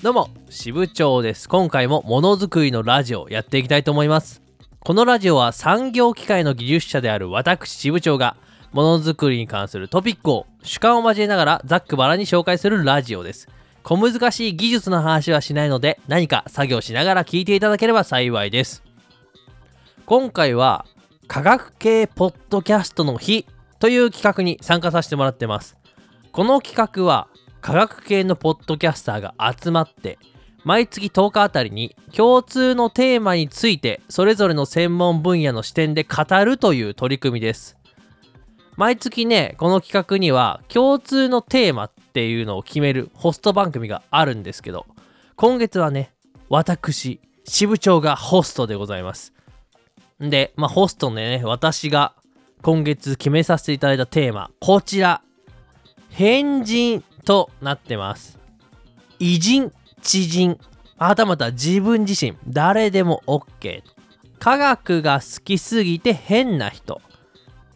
どうも、支部長です。今回もものづくりのラジオやっていきたいと思います。このラジオは産業機械の技術者である私支部長がものづくりに関するトピックを主観を交えながらざっくばらに紹介するラジオです。小難しい技術の話はしないので何か作業しながら聞いていただければ幸いです。今回は科学系ポッドキャストの日という企画に参加させてもらってます。この企画は科学系のポッドキャスターが集まって毎月10日あたりに共通のテーマについてそれぞれの専門分野の視点で語るという取り組みです。毎月ねこの企画には共通のテーマっていうのを決めるホスト番組があるんですけど今月はね私支部長がホストでございます。でまあホストのね私が今月決めさせていただいたテーマこちら。変人となってます。偉人知人はたまた自分自身誰でも OK 科学が好きすぎて変な人。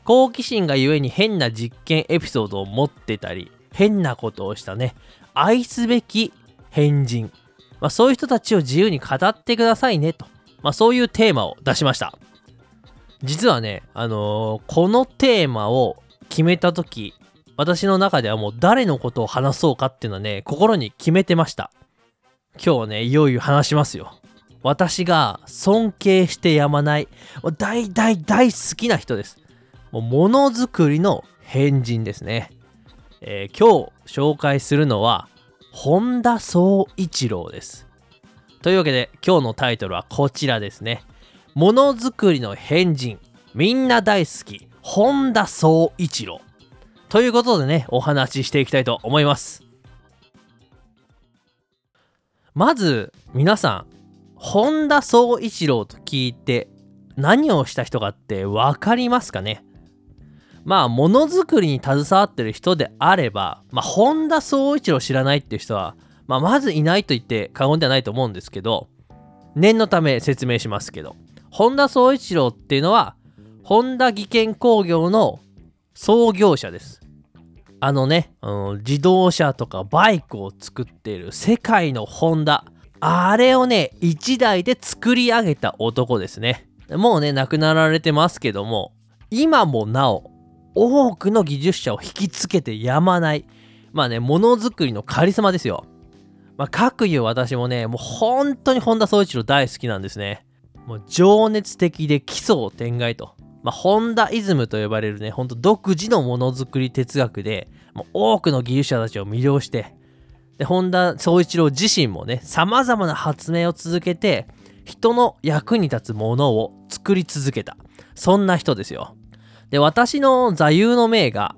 好奇心がゆえに変な実験エピソードを持ってたり変なことをしたね。愛すべき変人、まあ、そういう人たちを自由に語ってくださいねと、まあ、そういうテーマを出しました。実はねあのーこのテーマを決めた時私の中ではもう誰のことを話そうかっていうのはね心に決めてました。今日はねいよいよ話しますよ。私が尊敬してやまない大大大好きな人です。もうものづくりの変人ですね、えー今日紹介するのは本田宗一郎です。というわけで今日のタイトルはこちらですね。ものづくりの変人みんな大好き本田宗一郎。ということでねお話ししていきたいと思います。まず皆さん本田宗一郎と聞いて何をした人かって分かりますかね？まあものづくりに携わってる人であれば、まあ、本田宗一郎知らないっていう人は、まあ、まずいないと言って過言ではないと思うんですけど念のため説明しますけど本田宗一郎っていうのは本田技研工業の創業者です。あのね、うん自動車とかバイクを作っている世界のホンダ。あれをね1台で作り上げた男ですね。もうね亡くなられてますけども今もなお多くの技術者を引きつけてやまない。まあねものづくりのカリスマですよ。まあ各いう私もねもう本当に本田宗一郎大好きなんですね。もう情熱的で奇想天外と。まあ、ホンダイズムと呼ばれるね、ほんと独自のものづくり哲学で、もう多くの技術者たちを魅了して、で、本田宗一郎自身もね、様々な発明を続けて、人の役に立つものを作り続けた。そんな人ですよ。で、私の座右の銘が、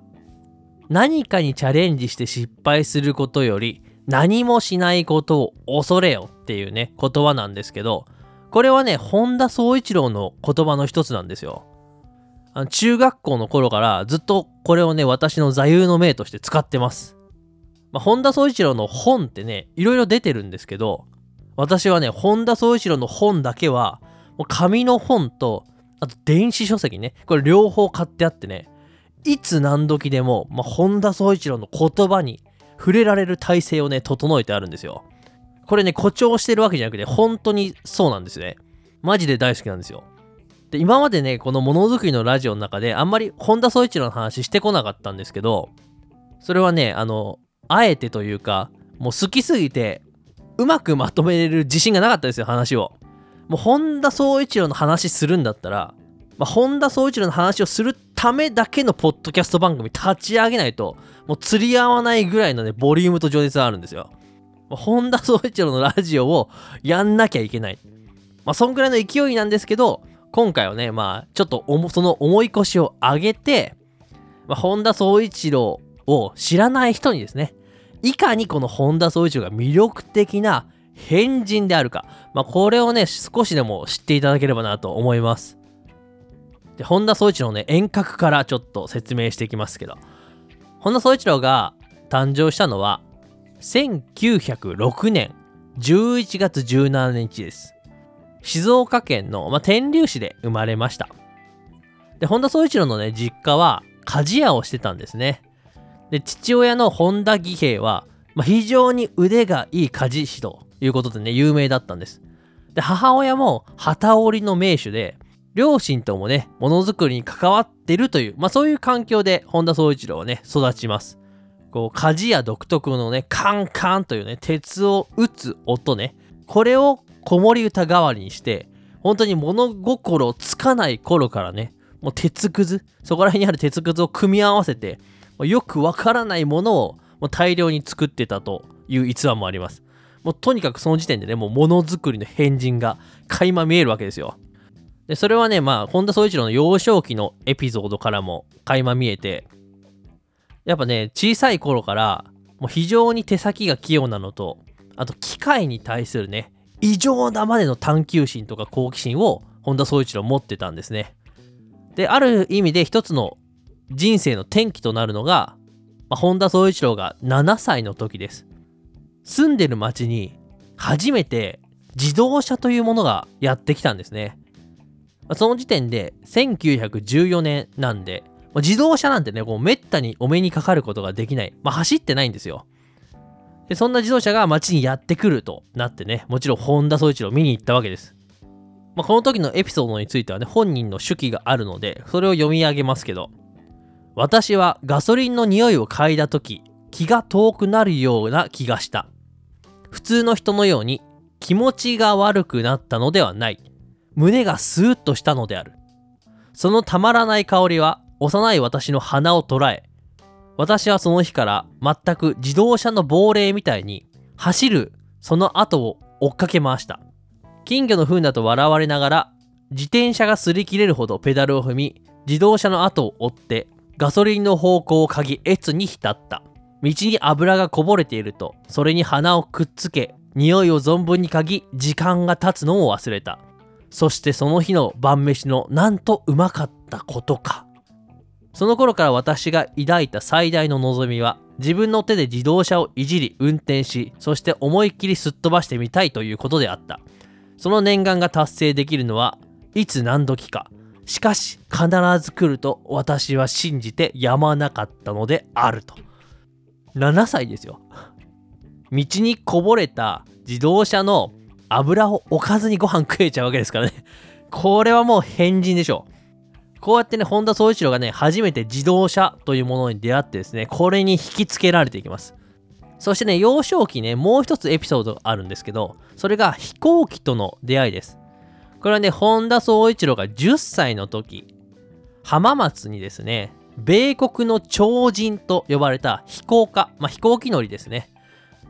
何かにチャレンジして失敗することより、何もしないことを恐れよっていうね、言葉なんですけど、これはね、本田宗一郎の言葉の一つなんですよ。中学校の頃からずっとこれをね私の座右の銘として使ってます、まあ、本田宗一郎の本ってねいろいろ出てるんですけど私はね本田宗一郎の本だけはもう紙の本とあと電子書籍ねこれ両方買ってあってねいつ何時でも、まあ、本田宗一郎の言葉に触れられる体制をね整えてあるんですよ。これね誇張してるわけじゃなくて本当にそうなんですね。マジで大好きなんですよ。で今までねこのものづくりのラジオの中であんまり本田宗一郎の話してこなかったんですけどそれはねあのあえてというかもう好きすぎてうまくまとめれる自信がなかったですよ話を。もう本田宗一郎の話するんだったら、まあ、本田宗一郎の話をするためだけのポッドキャスト番組立ち上げないともう釣り合わないぐらいのねボリュームと情熱があるんですよ。本田宗一郎のラジオをやんなきゃいけない。まあそんぐらいの勢いなんですけど今回はね、まあ、ちょっとおもその重い腰を上げて、まあ、本田宗一郎を知らない人にですね、いかにこの本田宗一郎が魅力的な変人であるか、まあ、これをね、少しでも知っていただければなと思います。で、本田宗一郎のね、遠隔からちょっと説明していきますけど、本田宗一郎が誕生したのは、1906年11月17日です。静岡県の、まあ、天竜市で生まれました。で、本田宗一郎のね、実家は鍛冶屋をしてたんですね。で、父親の本田義平はまあ、非常に腕がいい鍛冶師ということでね、有名だったんです。で、母親も旗織りの名手で、両親ともね、ものづくりに関わってるという、まあそういう環境で本田宗一郎はね、育ちます。こう、鍛冶屋独特のね、カンカンというね、鉄を打つ音ね、これを子守歌代わりにして、本当に物心つかない頃からね、もう鉄くず、そこら辺にある鉄くずを組み合わせて、よくわからないものをもう大量に作ってたという逸話もあります。もうとにかくその時点でね、もうものづくりの変人が垣間見えるわけですよ。で、それはね、まあ、本田宗一郎の幼少期のエピソードからも垣間見えて、やっぱね、小さい頃から、もう非常に手先が器用なのと、あと機械に対するね、異常なまでの探求心とか好奇心を本田宗一郎持ってたんですね。で、ある意味で一つの人生の転機となるのが、まあ、本田宗一郎が7歳の時です。住んでる町に初めて自動車というものがやってきたんですね。その時点で1914年なんで、自動車なんてね、こうめったにお目にかかることができない。まあ、走ってないんですよ。で、そんな自動車が街にやってくるとなってね、もちろん本田宗一郎見に行ったわけです。まあ、この時のエピソードについてはね、本人の手記があるので、それを読み上げますけど、私はガソリンの匂いを嗅いだ時、気が遠くなるような気がした。普通の人のように気持ちが悪くなったのではない。胸がスーッとしたのである。そのたまらない香りは幼い私の鼻を捉え、私はその日から全く自動車の亡霊みたいに走るその後を追っかけ回した。金魚の糞だと笑われながら自転車が擦り切れるほどペダルを踏み自動車の後を追ってガソリンの方向を嗅ぎ越に浸った。道に油がこぼれているとそれに鼻をくっつけ匂いを存分に嗅ぎ時間が経つのを忘れた。そしてその日の晩飯のなんとうまかったことか。その頃から私が抱いた最大の望みは、自分の手で自動車をいじり運転し、そして思いっきりすっ飛ばしてみたいということであった。その念願が達成できるのはいつ何時か。しかし必ず来ると私は信じてやまなかったのであると。7歳ですよ。道にこぼれた自動車の油を置かずにご飯食えちゃうわけですからね。これはもう変人でしょう。こうやってね、本田宗一郎がね、初めて自動車というものに出会ってですね、これに引きつけられていきます。そしてね、幼少期ね、もう一つエピソードがあるんですけど、それが飛行機との出会いです。これはね、本田宗一郎が10歳の時、浜松にですね、米国の超人と呼ばれた飛行家、まあ、飛行機乗りですね。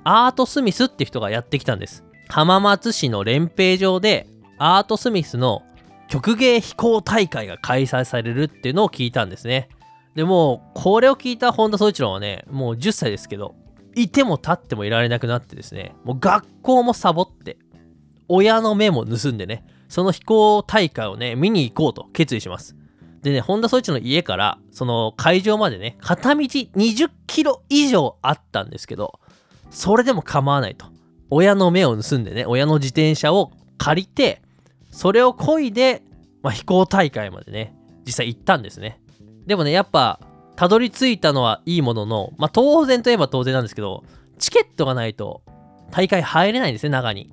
アート・スミスって人がやってきたんです。浜松市の練兵場でアート・スミスの曲芸飛行大会が開催されるっていうのを聞いたんですね。でもこれを聞いた本田宗一郎はねもう10歳ですけどいても立ってもいられなくなってですねもう学校もサボって親の目も盗んでねその飛行大会をね見に行こうと決意しますでね本田宗一郎の家からその会場までね片道20キロ以上あったんですけどそれでも構わないと親の目を盗んでね、親の自転車を借りて、それを漕いで、まあ、飛行大会までね、実際行ったんですね。でもね、やっぱ、たどり着いたのはいいものの、まあ、当然といえば当然なんですけど、チケットがないと大会入れないんですね、中に。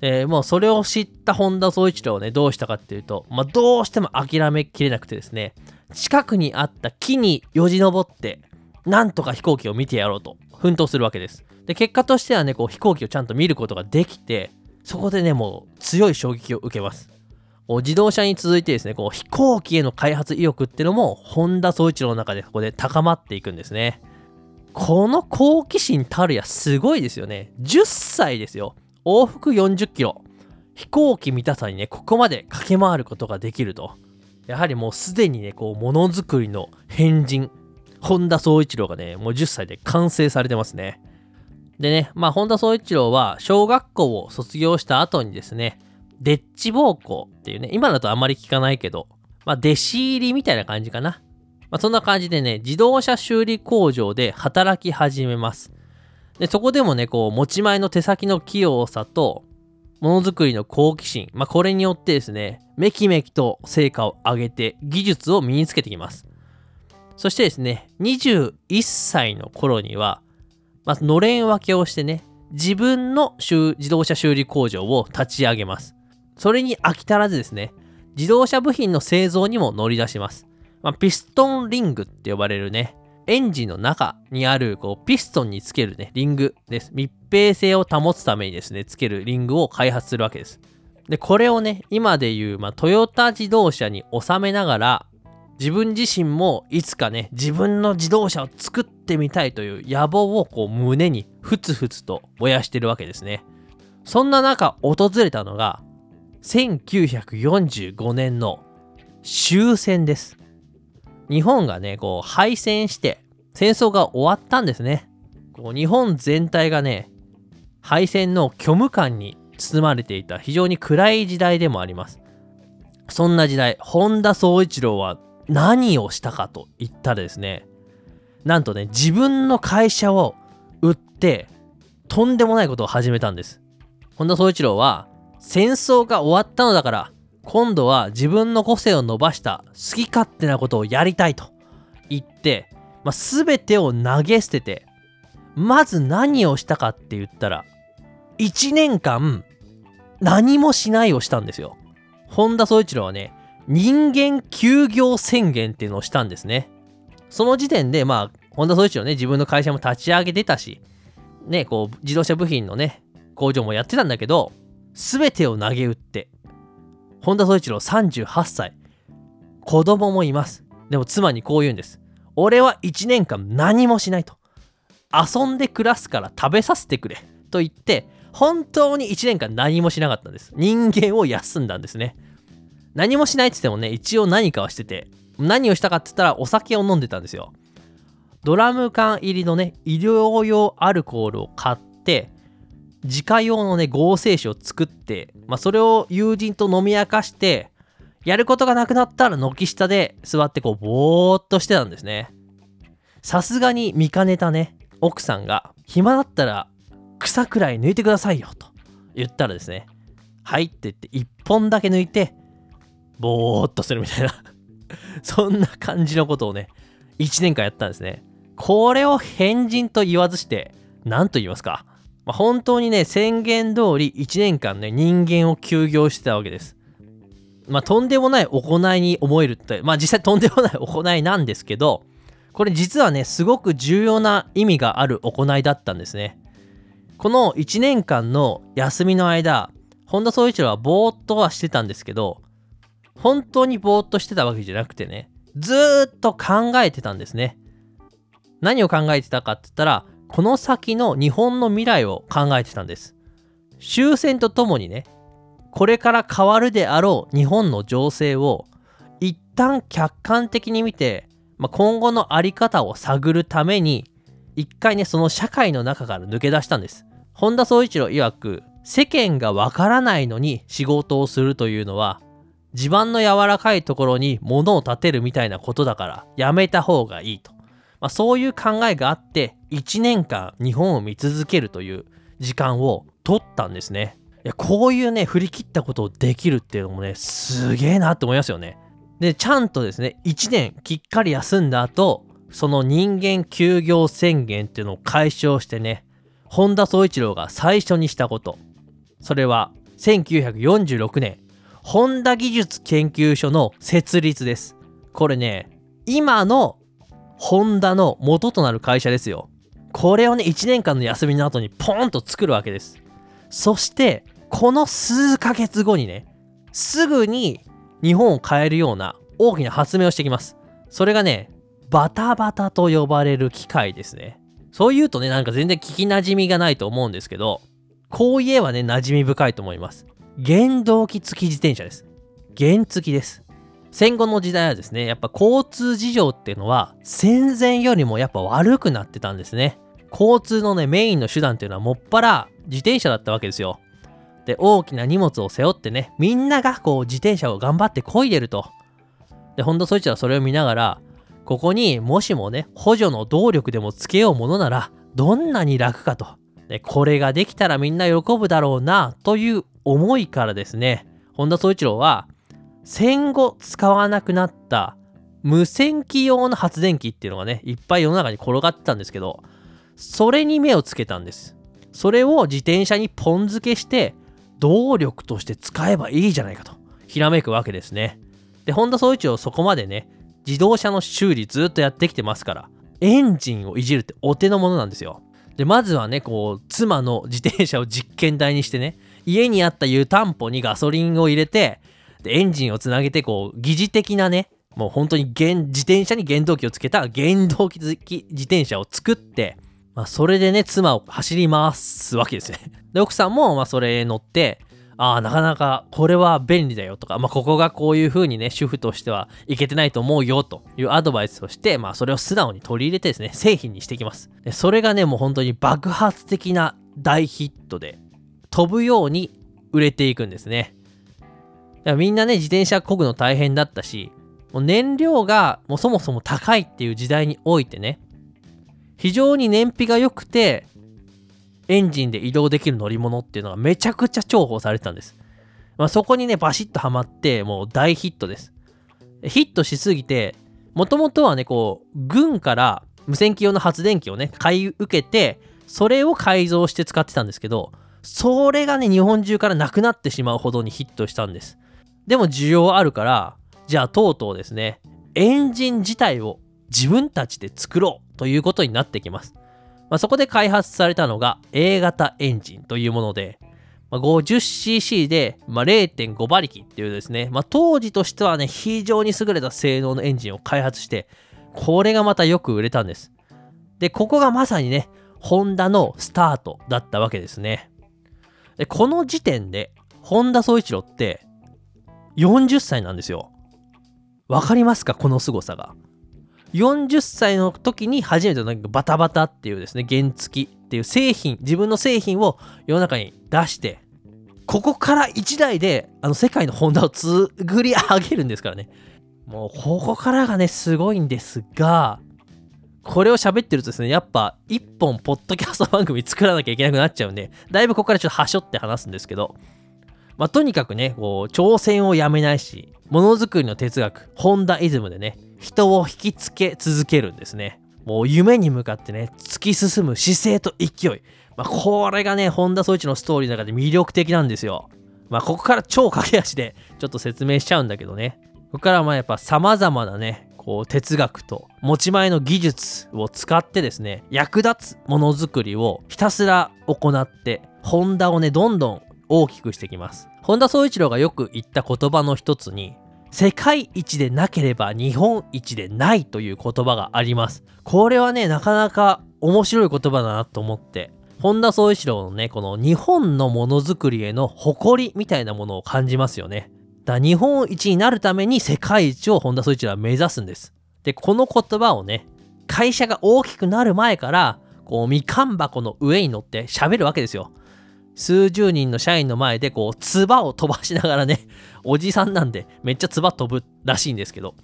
えー、もうそれを知った本田宗一郎をね、どうしたかっていうと、まあ、どうしても諦めきれなくてですね、近くにあった木によじ登って、なんとか飛行機を見てやろうと奮闘するわけです。で、結果としてはね、こう飛行機をちゃんと見ることができて、そこでね、もう強い衝撃を受けます。自動車に続いてですね、こう飛行機への開発意欲っていうのも、本田宗一郎の中でここで高まっていくんですね。この好奇心たるやすごいですよね。10歳ですよ。往復40キロ。飛行機見たさにね、ここまで駆け回ることができると。やはりもうすでにね、こう、ものづくりの変人、本田宗一郎がね、もう10歳で完成されてますね。でね、まあ、本田宗一郎は小学校を卒業した後にですね、デッチ暴行っていうね、今だとあまり聞かないけど、まあ、弟子入りみたいな感じかな。まあ、そんな感じでね、自動車修理工場で働き始めます。で、そこでもね、こう、持ち前の手先の器用さと、ものづくりの好奇心、まあ、これによってですね、めきめきと成果を上げて技術を身につけてきます。そしてですね、21歳の頃には、まあ、のれん分けをしてね、自分の自動車修理工場を立ち上げます。それに飽き足らずですね、自動車部品の製造にも乗り出します。まあ、ピストンリングって呼ばれるね、エンジンの中にあるこうピストンにつけるね、リングです。密閉性を保つためにですね、つけるリングを開発するわけです。で、これをね、今でいう、まあ、トヨタ自動車に収めながら、自分自身もいつかね、自分の自動車を作ってみたいという野望をこう胸にふつふつと燃やしてるわけですね。そんな中、訪れたのが、1945年の終戦です。日本がね、こう敗戦して戦争が終わったんですね。こう日本全体がね、敗戦の虚無感に包まれていた非常に暗い時代でもあります。そんな時代、本田宗一郎は何をしたかと言ったらですね、なんとね、自分の会社を売って、とんでもないことを始めたんです。本田宗一郎は、戦争が終わったのだから、今度は自分の個性を伸ばした好き勝手なことをやりたいと言って、まあ、全てを投げ捨ててまず何をしたかって言ったら1年間何もしないをしたんですよ本田宗一郎はね人間休業宣言っていうのをしたんですねその時点でまあ本田宗一郎ね自分の会社も立ち上げてたしねこう自動車部品のね工場もやってたんだけど全てを投げ打って本田宗一郎38歳。子供もいます。でも妻にこう言うんです。俺は1年間何もしないと。遊んで暮らすから食べさせてくれ。と言って、本当に1年間何もしなかったんです。人間を休んだんですね。何もしないって言ってもね、一応何かはしてて、何をしたかって言ったらお酒を飲んでたんですよ。ドラム缶入りのね、医療用アルコールを買って、自家用のね、合成酒を作って、まあ、それを友人と飲み明かして、やることがなくなったら軒下で座ってこう、ぼーっとしてたんですね。さすがに見かねたね、奥さんが、暇だったら草くらい抜いてくださいよ、と言ったらですね、はいって言って1本だけ抜いて、ぼーっとするみたいな そんな感じのことをね、1年間やったんですね。これを変人と言わずして、何と言いますかまあ、本当にね、宣言通り1年間ね、人間を休業してたわけです。まあ、とんでもない行いに思えるって、まあ実際とんでもない行いなんですけど、これ実はね、すごく重要な意味がある行いだったんですね。この1年間の休みの間、本田宗一郎はぼーっとはしてたんですけど、本当にぼーっとしてたわけじゃなくてね、ずーっと考えてたんですね。何を考えてたかって言ったら、この先の日本の未来を考えてたんです。終戦とともにね、これから変わるであろう日本の情勢を一旦客観的に見て、まあ、今後の在り方を探るために一回ねその社会の中から抜け出したんです本田宗一郎曰く世間がわからないのに仕事をするというのは地盤の柔らかいところに物を立てるみたいなことだからやめた方がいいとまあ、そういう考えがあって1年間日本を見続けるという時間を取ったんですね。いやこういうね振り切ったことをできるっていうのもねすげえなって思いますよね。でちゃんとですね1年きっかり休んだ後その人間休業宣言っていうのを解消してね本田宗一郎が最初にしたことそれは1946年本田技術研究所の設立ですこれね今のホンダの元となる会社ですよ。これをね、1年間の休みの後にポーンと作るわけです。そして、この数ヶ月後にね、すぐに日本を変えるような大きな発明をしてきます。それがね、バタバタと呼ばれる機械ですね。そう言うとね、なんか全然聞き馴染みがないと思うんですけど、こう言えばね、馴染み深いと思います。原動機付き自転車です。原付きです。戦後の時代はですね、やっぱ交通事情っていうのは戦前よりもやっぱ悪くなってたんですね。交通のね、メインの手段っていうのはもっぱら自転車だったわけですよ。で、大きな荷物を背負ってね、みんながこう自転車を頑張って漕いでると。で、ほんとそいつはそれを見ながら、ここにもしもね、補助の動力でもつけようものなら、どんなに楽かと。で、これができたらみんな喜ぶだろうな、という思いからですね、本田宗一郎は、戦後使わなくなった無線機用の発電機っていうのがね、いっぱい世の中に転がってたんですけど、それに目をつけたんです。それを自転車にポン付けして動力として使えばいいじゃないかとひらめくわけですね。で本田宗一郎そこまでね自動車の修理ずっとやってきてますからエンジンをいじるってお手の物なんですよ。でまずはねこう妻の自転車を実験台にしてね家にあった湯たんぽにガソリンを入れてでエンジンをつなげてこう疑似的なねもう本当に自転車に原動機をつけた原動機付き自転車を作ってまあ、それでね、妻を走り回すわけですね。で、奥さんも、まあ、それ乗って、ああ、なかなかこれは便利だよとか、まあ、ここがこういう風にね、主婦としてはいけてないと思うよというアドバイスをして、まあ、それを素直に取り入れてですね、製品にしていきます。でそれがね、もう本当に爆発的な大ヒットで、飛ぶように売れていくんですね。だからみんなね、自転車漕ぐの大変だったし、もう燃料がもうそもそも高いっていう時代においてね、非常に燃費が良くて、エンジンで移動できる乗り物っていうのがめちゃくちゃ重宝されてたんです。まあ、そこにね、バシッとハマって、もう大ヒットです。ヒットしすぎて、もともとはね、こう、軍から無線機用の発電機をね、買い受けて、それを改造して使ってたんですけど、それがね、日本中からなくなってしまうほどにヒットしたんです。でも需要あるから、じゃあとうとうですね、エンジン自体を自分たちで作ろうということになってきます。まあ、そこで開発されたのが A 型エンジンというもので、まあ、50cc で、まあ、0.5馬力っていうですね、まあ、当時としてはね、非常に優れた性能のエンジンを開発して、これがまたよく売れたんです。で、ここがまさにね、ホンダのスタートだったわけですね。で、この時点で、本田宗一郎って40歳なんですよ。わかりますか？この凄さが。40歳の時に初めてなんかバタバタっていうですね、原付きっていう製品、自分の製品を世の中に出して、ここから1台であの世界のホンダを作り上げるんですからね。もうここからがね、すごいんですが、これを喋ってるとですね、やっぱ一本ポッドキャスト番組作らなきゃいけなくなっちゃうんで、だいぶここからちょっとはしょって話すんですけど、まあ、とにかくね、こう、挑戦をやめないし、ものづくりの哲学、ホンダイズムでね、人を引きつけ続けるんですね。もう夢に向かってね、突き進む姿勢と勢い。まあ、これがね、本田宗一のストーリーの中で魅力的なんですよ。まあ、ここから超駆け足でちょっと説明しちゃうんだけどね。ここからまあやっぱ様々なね、こう哲学と持ち前の技術を使ってですね、役立つものづくりをひたすら行って、ホンダをね、どんどん大きくしてきます。本田宗一郎がよく言った言葉の一つに、世界一でなければ日本一でないという言葉があります。これはね、なかなか面白い言葉だなと思って、本田宗一郎のね、この日本のものづくりへの誇りみたいなものを感じますよね。だ日本一になるために世界一を本田宗一郎は目指すんです。で、この言葉をね、会社が大きくなる前から、こう、みかん箱の上に乗って喋るわけですよ。数十人の社員の前でこう、唾を飛ばしながらね、おじさんなんでめっちゃ唾飛ぶらしいんですけど、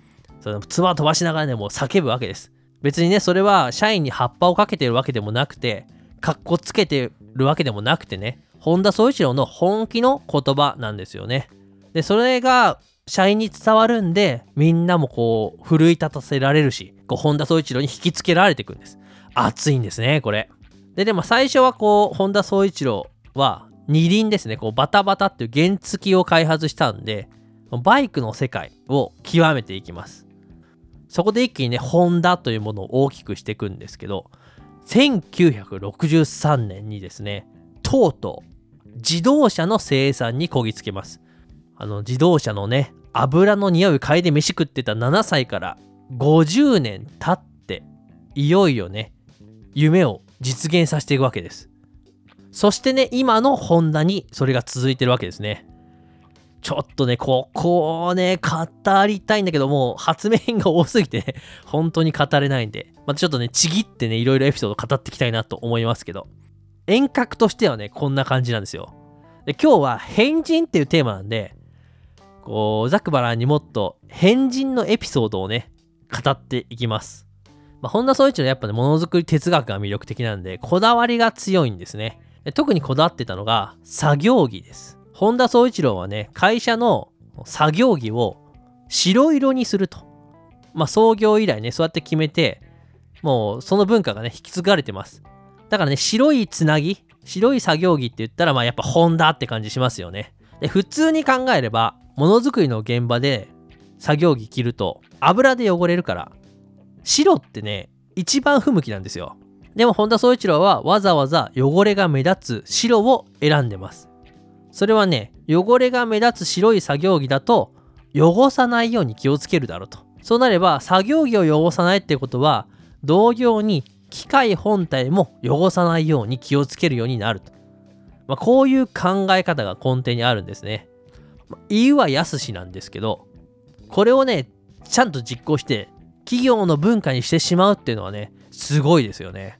その唾飛ばしながらね、もう叫ぶわけです。別にね、それは社員に葉っぱをかけてるわけでもなくて、かっこつけてるわけでもなくてね、本田宗一郎の本気の言葉なんですよね。で、それが社員に伝わるんで、みんなもこう、奮い立たせられるし、こう、本田宗一郎に引きつけられていくんです。熱いんですね、これ。で、でも最初はこう、本田宗一郎は二輪ですね、こうバタバタっていう原付を開発したんで、バイクの世界を極めていきます。そこで一気にね、ホンダというものを大きくしていくんですけど、1963年にですね、とうとう自動車の生産にこぎつけます。あの自動車のね、油の匂い嗅いで飯食ってた7歳から50年経って、いよいよね、夢を実現させていくわけです。そしてね、今のホンダにそれが続いてるわけですね。ちょっとね、ここをね、語りたいんだけども、発明品が多すぎて、ね、本当に語れないんで、またちょっとね、ちぎってね、いろいろエピソード語っていきたいなと思いますけど、遠隔としてはね、こんな感じなんですよ。で今日は変人っていうテーマなんで、こう、ザクバランにもっと変人のエピソードをね、語っていきます。まあ、本田宗一のやっぱね、ものづくり哲学が魅力的なんで、こだわりが強いんですね。特にこだわってたのが作業着です。本田宗一郎はね、会社の作業着を白色にすると。まあ創業以来ね、そうやって決めて、もうその文化がね、引き継がれてます。だからね、白いつなぎ、白い作業着って言ったら、まあやっぱホンダって感じしますよね。で、普通に考えれば、ものづくりの現場で作業着着ると油で汚れるから、白ってね、一番不向きなんですよ。でも本田宗一郎はわざわざ汚れが目立つ白を選んでます。それはね、汚れが目立つ白い作業着だと汚さないように気をつけるだろうと。そうなれば作業着を汚さないってことは同様に機械本体も汚さないように気をつけるようになると。まあ、こういう考え方が根底にあるんですね。まあ、言うは安しなんですけど、これをね、ちゃんと実行して企業の文化にしてしまうっていうのはね、すごいですよね。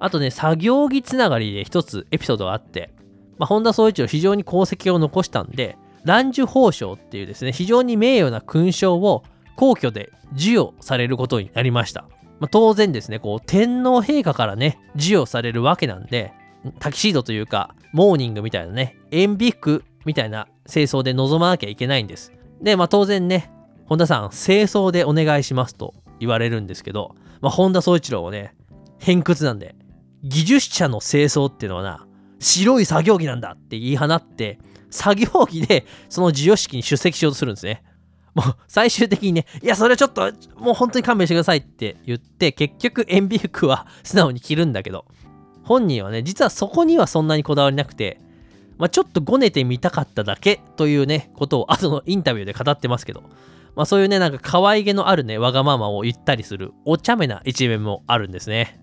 あとね、作業着つながりで一つエピソードがあって、まあ、本田宗一郎非常に功績を残したんで、蘭寿宝章っていうですね、非常に名誉な勲章を皇居で授与されることになりました。まあ、当然ですね、こう、天皇陛下からね、授与されるわけなんで、タキシードというか、モーニングみたいなね、塩ビ服みたいな清掃で臨まなきゃいけないんです。で、まあ当然ね、本田さん、清掃でお願いしますと言われるんですけど、まあ本田宗一郎はね、偏屈なんで、技術者の清掃っていうのはな、白い作業着なんだって言い放って、作業着でその授与式に出席しようとするんですね。もう最終的にね、いや、それはちょっと、もう本当に勘弁してくださいって言って、結局、塩ビ服は素直に着るんだけど、本人はね、実はそこにはそんなにこだわりなくて、まあ、ちょっとごねてみたかっただけというね、ことを後のインタビューで語ってますけど、まあ、そういうね、なんか可愛げのあるね、わがままを言ったりする、お茶目な一面もあるんですね。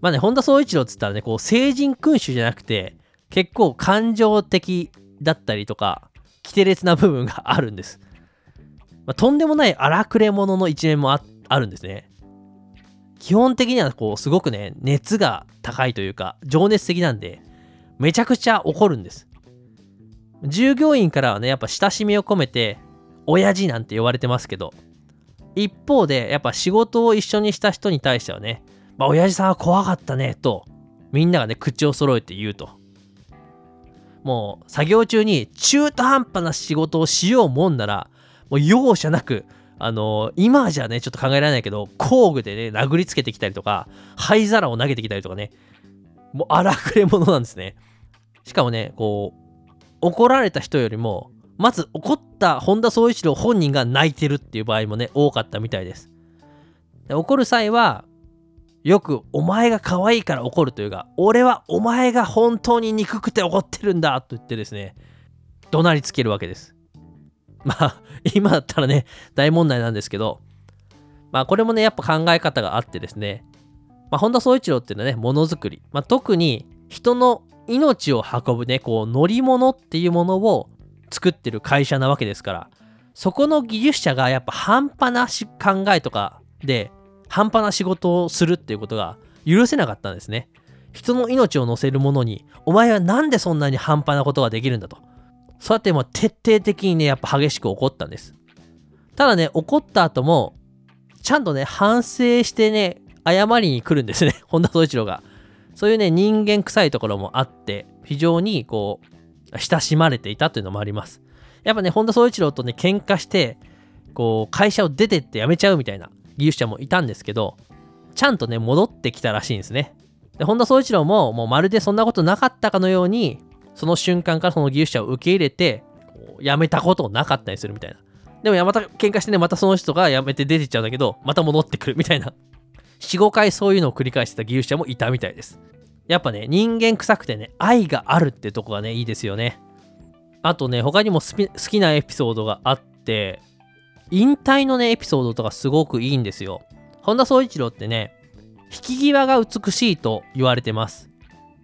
まあね、本田宗一郎っつったらね、こう、成人君主じゃなくて、結構感情的だったりとか、規定列な部分があるんです。まあ、とんでもない荒くれ者の一面もあるんですね。基本的にはこうすごくね熱が高いというか情熱的なんでめちゃくちゃ怒るんです従業員からはねやっぱ親しみを込めて親父なんて呼ばれてますけど一方でやっぱ仕事を一緒にした人に対してはね、まあ、親父さんは怖かったねとみんながね口を揃えて言うともう作業中に中途半端な仕事をしようもんならもう容赦なく、あの、今じゃね、ちょっと考えられないけど、工具でね、殴りつけてきたりとか、灰皿を投げてきたりとかね、もう荒くれ者なんですね。しかもね、こう、怒られた人よりも、まず怒った本田宗一郎本人が泣いてるっていう場合もね、多かったみたいです。で怒る際は、よくお前が可愛いから怒るというか、俺はお前が本当に憎くて怒ってるんだと言ってですね、怒鳴りつけるわけです。まあ、今だったらね、大問題なんですけど、まあ、これもね、やっぱ考え方があってですね、まあ、本田宗一郎っていうのはね、ものづくり、まあ、特に人の命を運ぶね、こう、乗り物っていうものを作ってる会社なわけですから、そこの技術者がやっぱ半端な考えとかで、半端な仕事をするっていうことが許せなかったんですね。人の命を乗せるものに、お前はなんでそんなに半端なことができるんだと。そうやってもう徹底的にね、やっぱ激しく怒ったんです。ただね、怒った後も、ちゃんとね、反省してね、謝りに来るんですね、本田宗一郎が。そういうね、人間臭いところもあって、非常にこう、親しまれていたというのもあります。やっぱね、本田宗一郎とね、喧嘩して、こう、会社を出てって辞めちゃうみたいな技術者もいたんですけど、ちゃんとね、戻ってきたらしいんですね。で、本田宗一郎も、もうまるでそんなことなかったかのように、その瞬間からその技術者を受け入れて、辞めたことなかったりするみたいな。でもまた喧嘩してね、またその人が辞めて出てっちゃうんだけど、また戻ってくるみたいな。4、5回そういうのを繰り返してた技術者もいたみたいです。やっぱね、人間臭くてね、愛があるってとこがね、いいですよね。あとね、他にも好きなエピソードがあって、引退のね、エピソードとかすごくいいんですよ。本田宗一郎ってね、引き際が美しいと言われてます。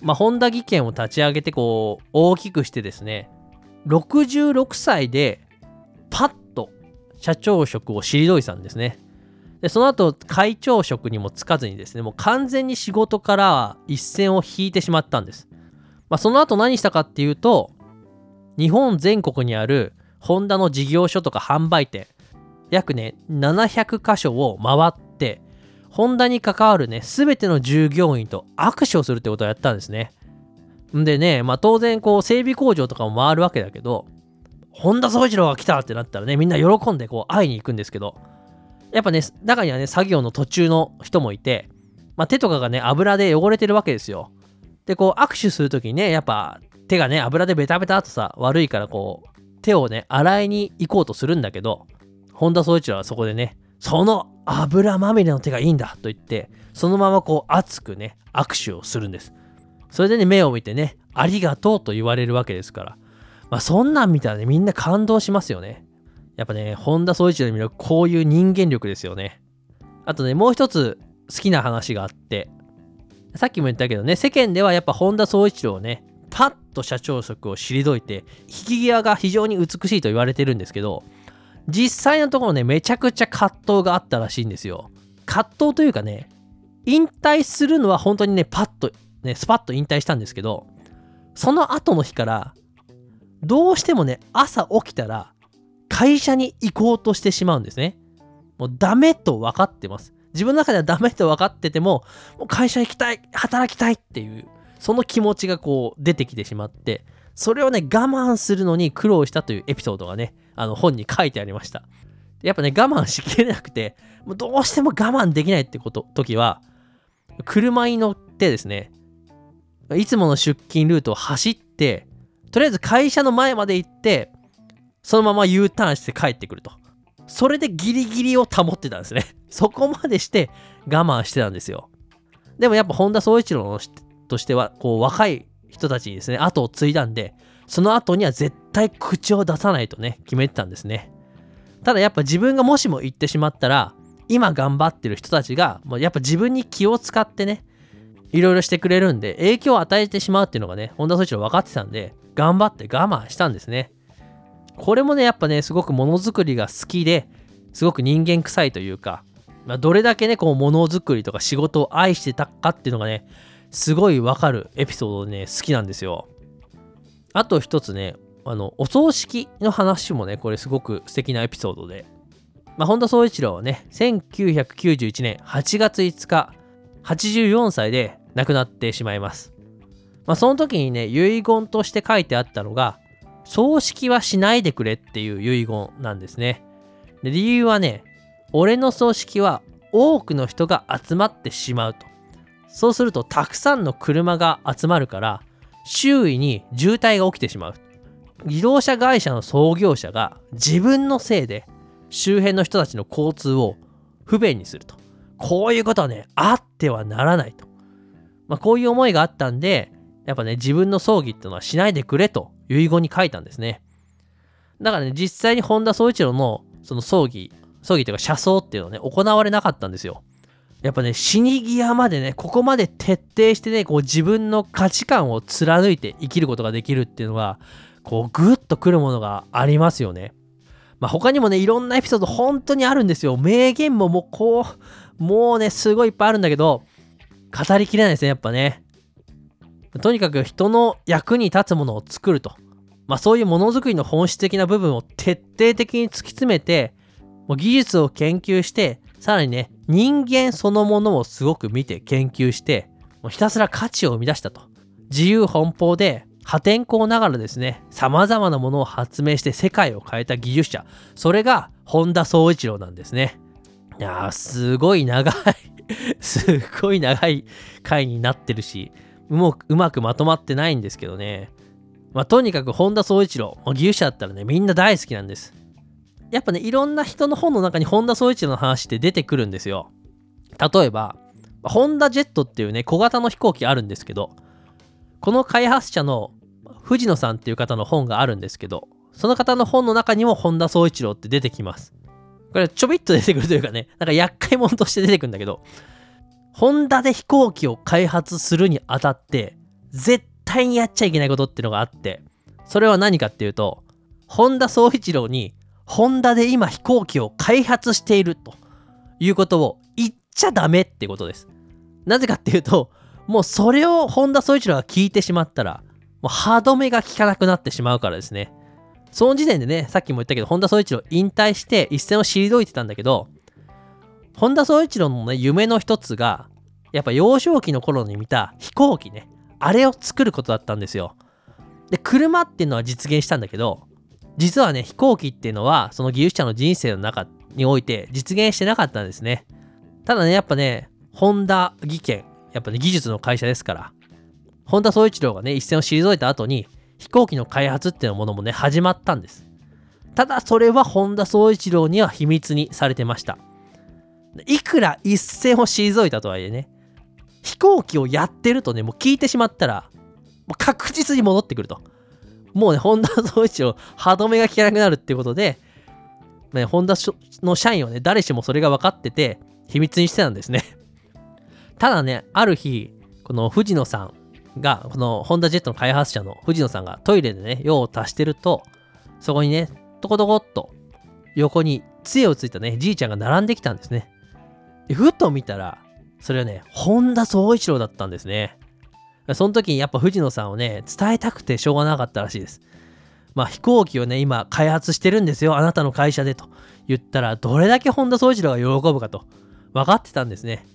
まあ、本田技研を立ち上げてこう大きくしてですね66歳でパッと社長職を退いたんですねでその後会長職にもつかずにですねもう完全に仕事から一線を引いてしまったんです、まあ、その後何したかっていうと日本全国にあるホンダの事業所とか販売店約ね700箇所を回ってホンダに関わるね、すべての従業員と握手をするってことをやったんですね。んでね、まあ当然こう整備工場とかも回るわけだけど、本田宗一郎が来たってなったらね、みんな喜んでこう会いに行くんですけど、やっぱね、中にはね、作業の途中の人もいて、まあ、手とかがね、油で汚れてるわけですよ。で、こう、握手するときにね、やっぱ手がね、油でベタベタとさ、悪いからこう、手をね、洗いに行こうとするんだけど、本田宗一郎はそこでね、その油まみれの手がいいんだと言って、そのままこう熱くね、握手をするんです。それでね、目を見てね、ありがとうと言われるわけですから。まあそんなん見たらね、みんな感動しますよね。やっぱね、本田宗一郎に見るこういう人間力ですよね。あとね、もう一つ好きな話があって、さっきも言ったけどね、世間ではやっぱ本田宗一郎をね、パッと社長職を退いて、引き際が非常に美しいと言われてるんですけど、実際のところね、めちゃくちゃ葛藤があったらしいんですよ。葛藤というかね、引退するのは本当にね、パッと、ね、スパッと引退したんですけど、その後の日から、どうしてもね、朝起きたら、会社に行こうとしてしまうんですね。もうダメと分かってます。自分の中ではダメと分かってても、もう会社行きたい、働きたいっていう、その気持ちがこう出てきてしまって、それをね、我慢するのに苦労したというエピソードがね、あの本に書いてありました。やっぱね、我慢しきれなくて、もうどうしても我慢できないってこと、時は、車に乗ってですね、いつもの出勤ルートを走って、とりあえず会社の前まで行って、そのまま U ターンして帰ってくると。それでギリギリを保ってたんですね。そこまでして我慢してたんですよ。でもやっぱ本田宗一郎としては、こう若い人たちにですね、後を継いだんで、その後には絶対口を出さないとね、決めてたんですね。ただやっぱ自分がもしも言ってしまったら、今頑張ってる人たちが、もうやっぱ自分に気を使ってね、いろいろしてくれるんで、影響を与えてしまうっていうのがね、本田総一郎分かってたんで、頑張って我慢したんですね。これもね、やっぱね、すごくものづくりが好きで、すごく人間臭いというか、まあ、どれだけね、こう、ものづくりとか仕事を愛してたかっていうのがね、すごいわかるエピソードね、好きなんですよ。あと一つね、あの、お葬式の話もね、これすごく素敵なエピソードで。まあ、本田宗一郎はね、1991年8月5日、84歳で亡くなってしまいます。まあ、その時にね、遺言として書いてあったのが、葬式はしないでくれっていう遺言なんですね。で理由はね、俺の葬式は多くの人が集まってしまうと。そうするとたくさんの車が集まるから周囲に渋滞が起きてしまう。自動車会社の創業者が自分のせいで周辺の人たちの交通を不便にすると。こういうことはね、あってはならないと。まあ、こういう思いがあったんで、やっぱね、自分の葬儀っていうのはしないでくれと遺言に書いたんですね。だからね、実際に本田宗一郎のその葬儀、葬儀というか車葬っていうのはね、行われなかったんですよ。やっぱね、死に際までね、ここまで徹底してね、こう自分の価値観を貫いて生きることができるっていうのは、こうグッとくるものがありますよね。まあ、他にもね、いろんなエピソード本当にあるんですよ。名言ももうこう、もうね、すごいいっぱいあるんだけど、語りきれないですね、やっぱね。とにかく人の役に立つものを作ると。まあそういうものづくりの本質的な部分を徹底的に突き詰めて、もう技術を研究して、さらにね、人間そのものをすごく見て研究して、もうひたすら価値を生み出したと。自由奔放で破天荒ながらですね、様々なものを発明して世界を変えた技術者。それが本田宗一郎なんですね。いやー、すごい長い すっごい長い回になってるし、ううまくまとまってないんですけどね。まあ、とにかく本田宗一郎、技術者だったらね、みんな大好きなんです。やっぱね、いろんな人の本の中に本田宗一郎の話って出てくるんですよ。例えば、ホンダジェットっていうね、小型の飛行機あるんですけど、この開発者の藤野さんっていう方の本があるんですけど、その方の本の中にも本田宗一郎って出てきます。これちょびっと出てくるというかね、なんか厄介者として出てくるんだけど、ホンダで飛行機を開発するにあたって、絶対にやっちゃいけないことっていうのがあって、それは何かっていうと、本田宗一郎に、ホンダで今飛行機を開発しているということを言っちゃダメってことです。なぜかっていうと、もうそれを本田宗一郎が聞いてしまったら、もう歯止めが効かなくなってしまうからですね。その時点でね、さっきも言ったけど、本田宗一郎引退して一線を退いてたんだけど、本田宗一郎のね、夢の一つが、やっぱ幼少期の頃に見た飛行機ね、あれを作ることだったんですよ。で、車っていうのは実現したんだけど、実はね、飛行機っていうのは、その技術者の人生の中において実現してなかったんですね。ただね、やっぱね、ホンダ技研、やっぱね、技術の会社ですから、本田宗一郎がね、一線を退いた後に、飛行機の開発っていうものもね、始まったんです。ただ、それは本田宗一郎には秘密にされてました。いくら一線を退いたとはいえね、飛行機をやってるとね、もう聞いてしまったら、もう確実に戻ってくると。もうね、本田宗一郎、歯止めが効かなくなるっていうことで、ね、ホンダの社員はね、誰しもそれが分かってて、秘密にしてたんですね。ただね、ある日、この藤野さんが、このホンダジェットの開発者の藤野さんがトイレでね、用を足してると、そこにね、トコトコっと横に杖をついたね、じいちゃんが並んできたんですね。ふと見たら、それはね、本田宗一郎だったんですね。その時にやっぱ藤野さんをね、伝えたくてしょうがなかったらしいです。まあ飛行機をね、今開発してるんですよ、あなたの会社でと言ったら、どれだけ本田宗一郎が喜ぶかと分かってたんですね。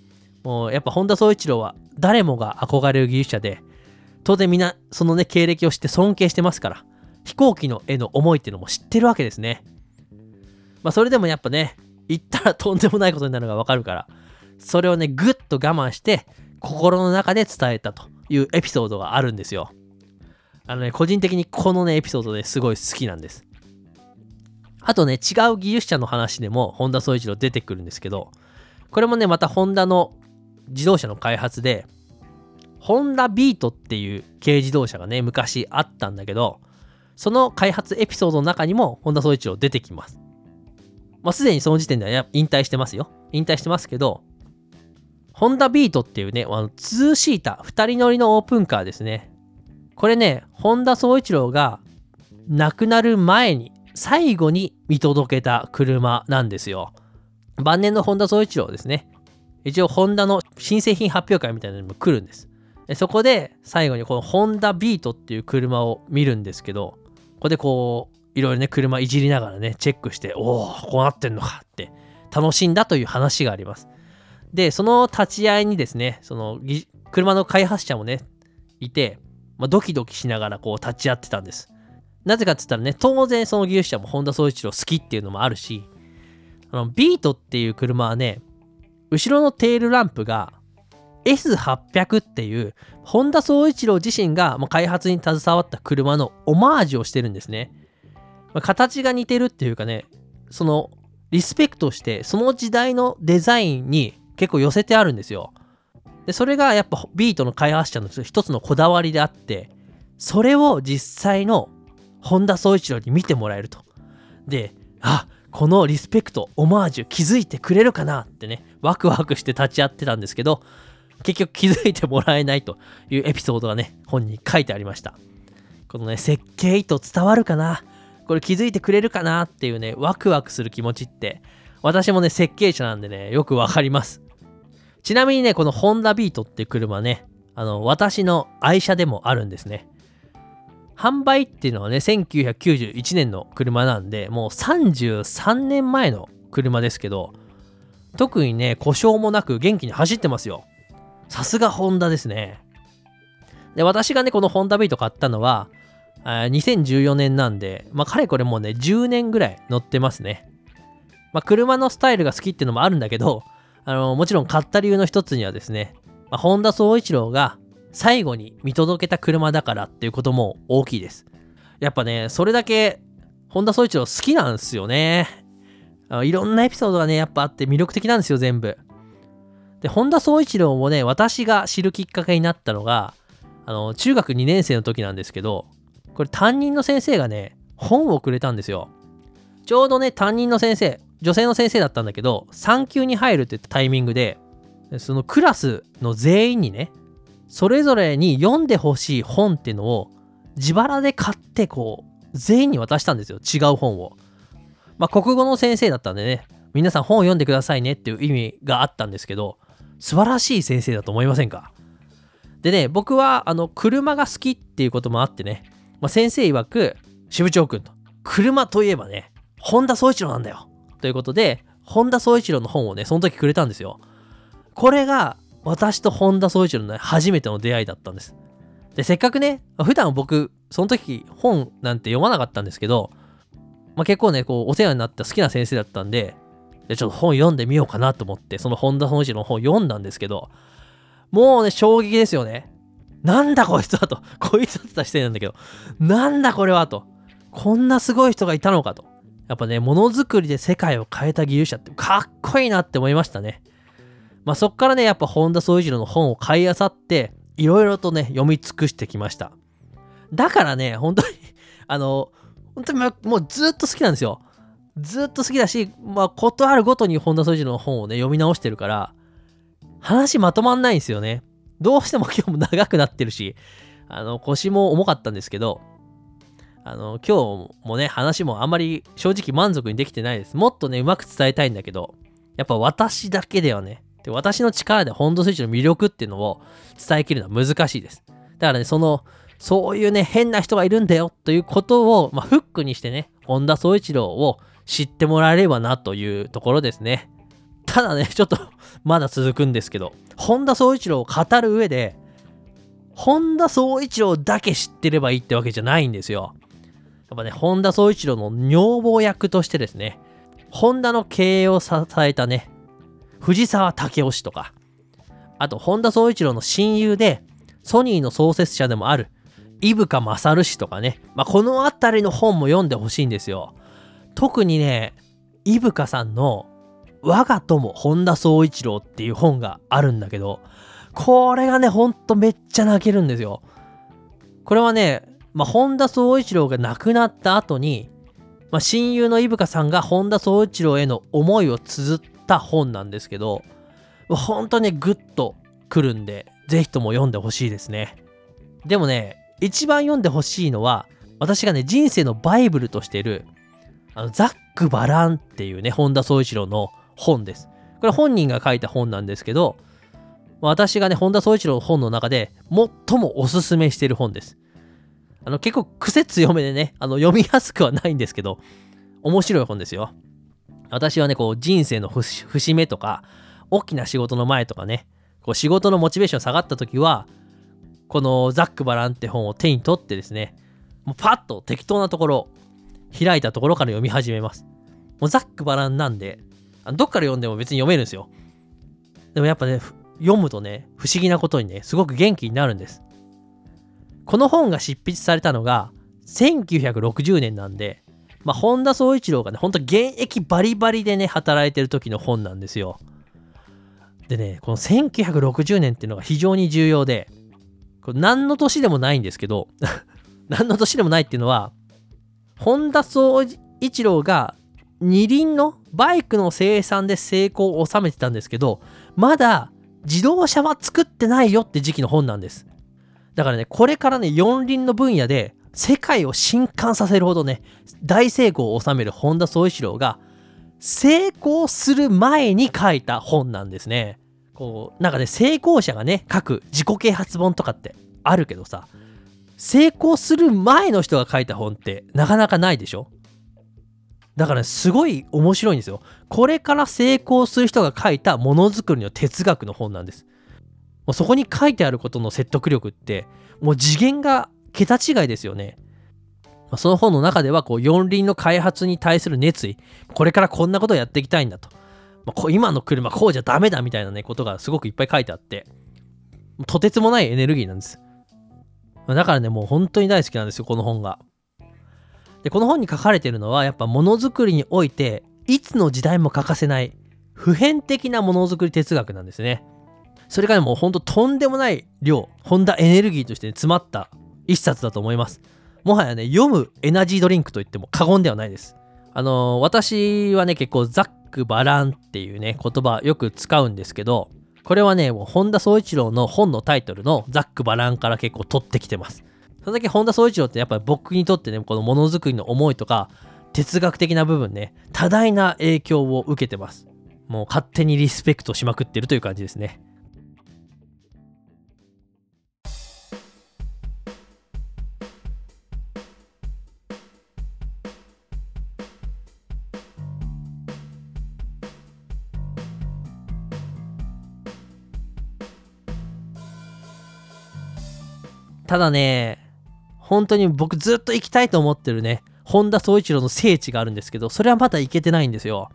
もうやっぱ本田宗一郎は誰もが憧れる技術者で、当然みんなそのね、経歴を知って尊敬してますから、飛行機の絵の思いっていうのも知ってるわけですね。まあそれでもやっぱね、言ったらとんでもないことになるのがわかるから、それをね、ぐっと我慢して、心の中で伝えたというエピソードがあるんですよ。あのね、個人的にこのね、エピソードですごい好きなんです。あとね、違う技術者の話でも、本田宗一郎出てくるんですけど、これもね、またホンダの自動車の開発で、ホンダビートっていう軽自動車がね、昔あったんだけど、その開発エピソードの中にも本田宗一郎出てきます。まあ、すでにその時点では引退してますよ。引退してますけど、ホンダビートっていうね、あの2シーター、2人乗りのオープンカーですね。これね、本田宗一郎が亡くなる前に、最後に見届けた車なんですよ。晩年の本田宗一郎ですね。一応、ホンダの新製品発表会みたいなのにも来るんです。そこで最後にこのホンダビートっていう車を見るんですけど、ここでこう、いろいろね、車いじりながらね、チェックして、おお、こうなってんのかって楽しんだという話があります。で、その立ち会いにですね、その車の開発者もね、いて、まあ、ドキドキしながらこう立ち会ってたんです。なぜかって言ったらね、当然その技術者も本田宗一郎好きっていうのもあるし、あのビートっていう車はね、後ろのテールランプが S800 っていう本田宗一郎自身が開発に携わった車のオマージュをしてるんですね。まあ、形が似てるっていうかね、そのリスペクトしてその時代のデザインに結構寄せてあるんですよ。で、それがやっぱビートの開発者の一つのこだわりであって、それを実際の本田宗一郎に見てもらえると。で、あ、このリスペクト、オマージュ気づいてくれるかなってね、ワクワクして立ち会ってたんですけど、結局気づいてもらえないというエピソードがね、本に書いてありました。このね、設計意図伝わるかな？これ気づいてくれるかな？っていうね、ワクワクする気持ちって、私もね、設計者なんでね、よくわかります。ちなみにね、このホンダビートって車ね、あの、私の愛車でもあるんですね。販売っていうのはね、1991年の車なんで、もう33年前の車ですけど、特にね、故障もなく元気に走ってますよ。さすがホンダですね。で、私がね、このホンダビート買ったのは、2014年なんで、まあ、かれこれもうね、10年ぐらい乗ってますね。まあ、車のスタイルが好きっていうのもあるんだけど、あの、もちろん買った理由の一つにはですね、まあ、本田宗一郎が最後に見届けた車だからっていうことも大きいです。やっぱね、それだけ本田宗一郎好きなんですよね。いろんなエピソードがね、やっぱあって魅力的なんですよ、全部。で、本田宗一郎もね、私が知るきっかけになったのが、あの、中学2年生の時なんですけど、これ担任の先生がね、本をくれたんですよ。ちょうどね、担任の先生、女性の先生だったんだけど、産休に入るって言ったタイミングで、そのクラスの全員にね、それぞれに読んでほしい本っていうのを自腹で買ってこう全員に渡したんですよ違う本を。まあ国語の先生だったんでね皆さん本を読んでくださいねっていう意味があったんですけど素晴らしい先生だと思いませんか？でね僕はあの車が好きっていうこともあってね、まあ、先生曰く支部長君と車といえばね本田宗一郎なんだよということで本田宗一郎の本をねその時くれたんですよこれが私と本田宗一郎の、ね、初めての出会いだったんです。で、せっかくね、普段僕、その時本なんて読まなかったんですけど、まあ、結構ね、こう、お世話になった好きな先生だったんで、で、ちょっと本読んでみようかなと思って、その本田本一郎の本読んだんですけど、もうね、衝撃ですよね。なんだこいつはと。こいつはってた視点なんだけど、なんだこれはと。こんなすごい人がいたのかと。やっぱね、ものづくりで世界を変えた技術者ってかっこいいなって思いましたね。まあそっからね、やっぱ本田宗一郎の本を買い漁って、いろいろとね、読み尽くしてきました。だからね、本当に あの、本当にもうずっと好きなんですよ。ずっと好きだし、まあ、ことあるごとに本田宗一郎の本をね、読み直してるから、話まとまんないんですよね。どうしても今日も長くなってるし、あの、腰も重かったんですけど、あの、今日もね、話もあんまり正直満足にできてないです。もっとね、うまく伝えたいんだけど、やっぱ私だけではね、で私の力で本土スイッチの魅力っていうのを伝えきるのは難しいです。だからね、その、そういうね、変な人がいるんだよということを、まあ、フックにしてね、本田宗一郎を知ってもらえればなというところですね。ただね、ちょっとまだ続くんですけど、本田宗一郎を語る上で、本田宗一郎だけ知ってればいいってわけじゃないんですよ。やっぱね、本田宗一郎の女房役としてですね、ホンダの経営を支えたね、藤沢武雄氏とか、あと、本田宗一郎の親友で、ソニーの創設者でもある、伊深勝氏とかね、まあ、この辺りの本も読んでほしいんですよ。特にね、伊深さんの我が友本田宗一郎っていう本があるんだけど、これがね、ほんとめっちゃ泣けるんですよ。これはね、まあ、本田宗一郎が亡くなった後に、まあ、親友の伊深さんが本田宗一郎への思いを綴った本なんですけど、本当ね、グッとくるんで、ぜひとも読んでほしいですね。でもね、一番読んでほしいのは、私がね、人生のバイブルとしてる、あのザック・バランっていうね、本田宗一郎の本です。これ本人が書いた本なんですけど、私がね、本田宗一郎の本の中で最もおすすめしてる本です。あの、結構癖強めでね、あの、読みやすくはないんですけど、面白い本ですよ。私はね、こう、人生の節目とか、大きな仕事の前とかね、こう仕事のモチベーション下がった時は、このザック・バランって本を手に取ってですね、もうパッと適当なところ、開いたところから読み始めます。もうザック・バランなんで、どっから読んでも別に読めるんですよ。でもやっぱね、読むとね、不思議なことにね、すごく元気になるんです。この本が執筆されたのが1960年なんで、まあ、本田宗一郎がね、ほんと現役バリバリでね、働いてる時の本なんですよ。でね、この1960年っていうのが非常に重要で、これ何の年でもないんですけど、何の年でもないっていうのは、本田宗一郎が二輪のバイクの生産で成功を収めてたんですけど、まだ自動車は作ってないよって時期の本なんです。だからね、これからね、四輪の分野で世界を震撼させるほどね、大成功を収める本田宗一郎が、成功する前に書いた本なんですね。こう、なんかね、成功者がね、書く自己啓発本とかってあるけどさ、成功する前の人が書いた本ってなかなかないでしょ？だから、ね、すごい面白いんですよ。これから成功する人が書いたものづくりの哲学の本なんです。もうそこに書いてあることの説得力って、もう次元が桁違いですよね。まあ、その本の中では、こう、四輪の開発に対する熱意、これからこんなことをやっていきたいんだと。まあ、今の車こうじゃダメだみたいなね、ことがすごくいっぱい書いてあって、とてつもないエネルギーなんです。だからね、もう本当に大好きなんですよ、この本が。で、この本に書かれてるのは、やっぱものづくりにおいて、いつの時代も欠かせない普遍的なものづくり哲学なんですね。それがね、もうほんととんでもない量、ホンダエネルギーとして、ね、詰まった一冊だと思います。もはやね、読むエナジードリンクといっても過言ではないです。あのー、私はね、結構ザック・バランっていうね、言葉よく使うんですけど、これはね、もう本田宗一郎の本のタイトルのザック・バランから結構取ってきてます。それだけ本田宗一郎ってやっぱり僕にとってね、このものづくりの思いとか、哲学的な部分ね、多大な影響を受けてます。もう勝手にリスペクトしまくってるという感じですね。ただね、本当に僕ずっと行きたいと思ってるね、本田宗一郎の聖地があるんですけど、それはまだ行けてないんですよ。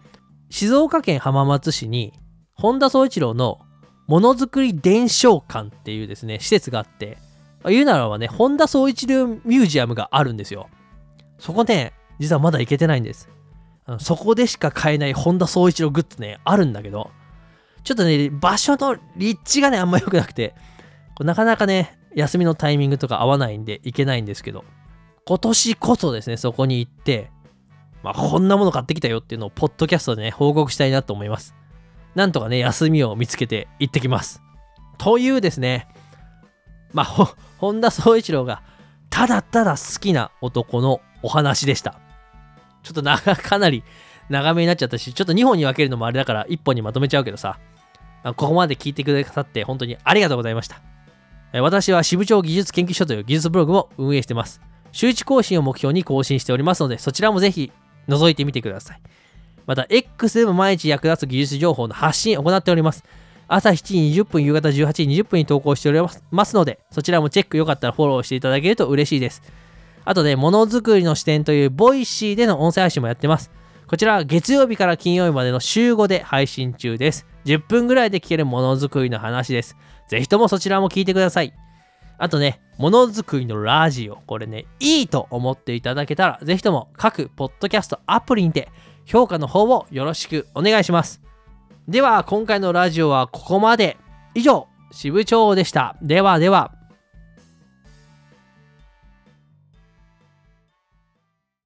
静岡県浜松市に本田宗一郎のものづくり伝承館っていうですね施設があって言うならばね本田宗一郎ミュージアムがあるんですよそこね実はまだ行けてないんですそこでしか買えない本田宗一郎グッズねあるんだけどちょっとね場所の立地がねあんま良くなくてなかなかね休みのタイミングとか合わないんで行けないんですけど今年こそですねそこに行ってまあ、こんなもの買ってきたよっていうのをポッドキャストでね報告したいなと思います。なんとかね休みを見つけて行ってきます。というですねまあ本田宗一郎がただただ好きな男のお話でした。ちょっとなかなり長めになっちゃったしちょっと2本に分けるのもあれだから1本にまとめちゃうけどさ。ここまで聞いてくださって本当にありがとうございました。私はしぶちょー技術研究所という技術ブログも運営してます週1更新を目標に更新しておりますのでそちらもぜひ覗いてみてください。また、X でも毎日役立つ技術情報の発信を行っております。朝7時20分、夕方18時20分に投稿しておりますので、そちらもチェックよかったらフォローしていただけると嬉しいです。あとね、ものづくりの視点という Voicy での音声配信もやってます。こちらは月曜日から金曜日までの週5で配信中です。10分ぐらいで聞けるものづくりの話です。ぜひともそちらも聞いてください。あとね、ものづくりのラジオ、これね、いいと思っていただけたら、ぜひとも各ポッドキャストアプリにて評価の方をよろしくお願いします。では、今回のラジオはここまで。以上、支部長でした。ではでは。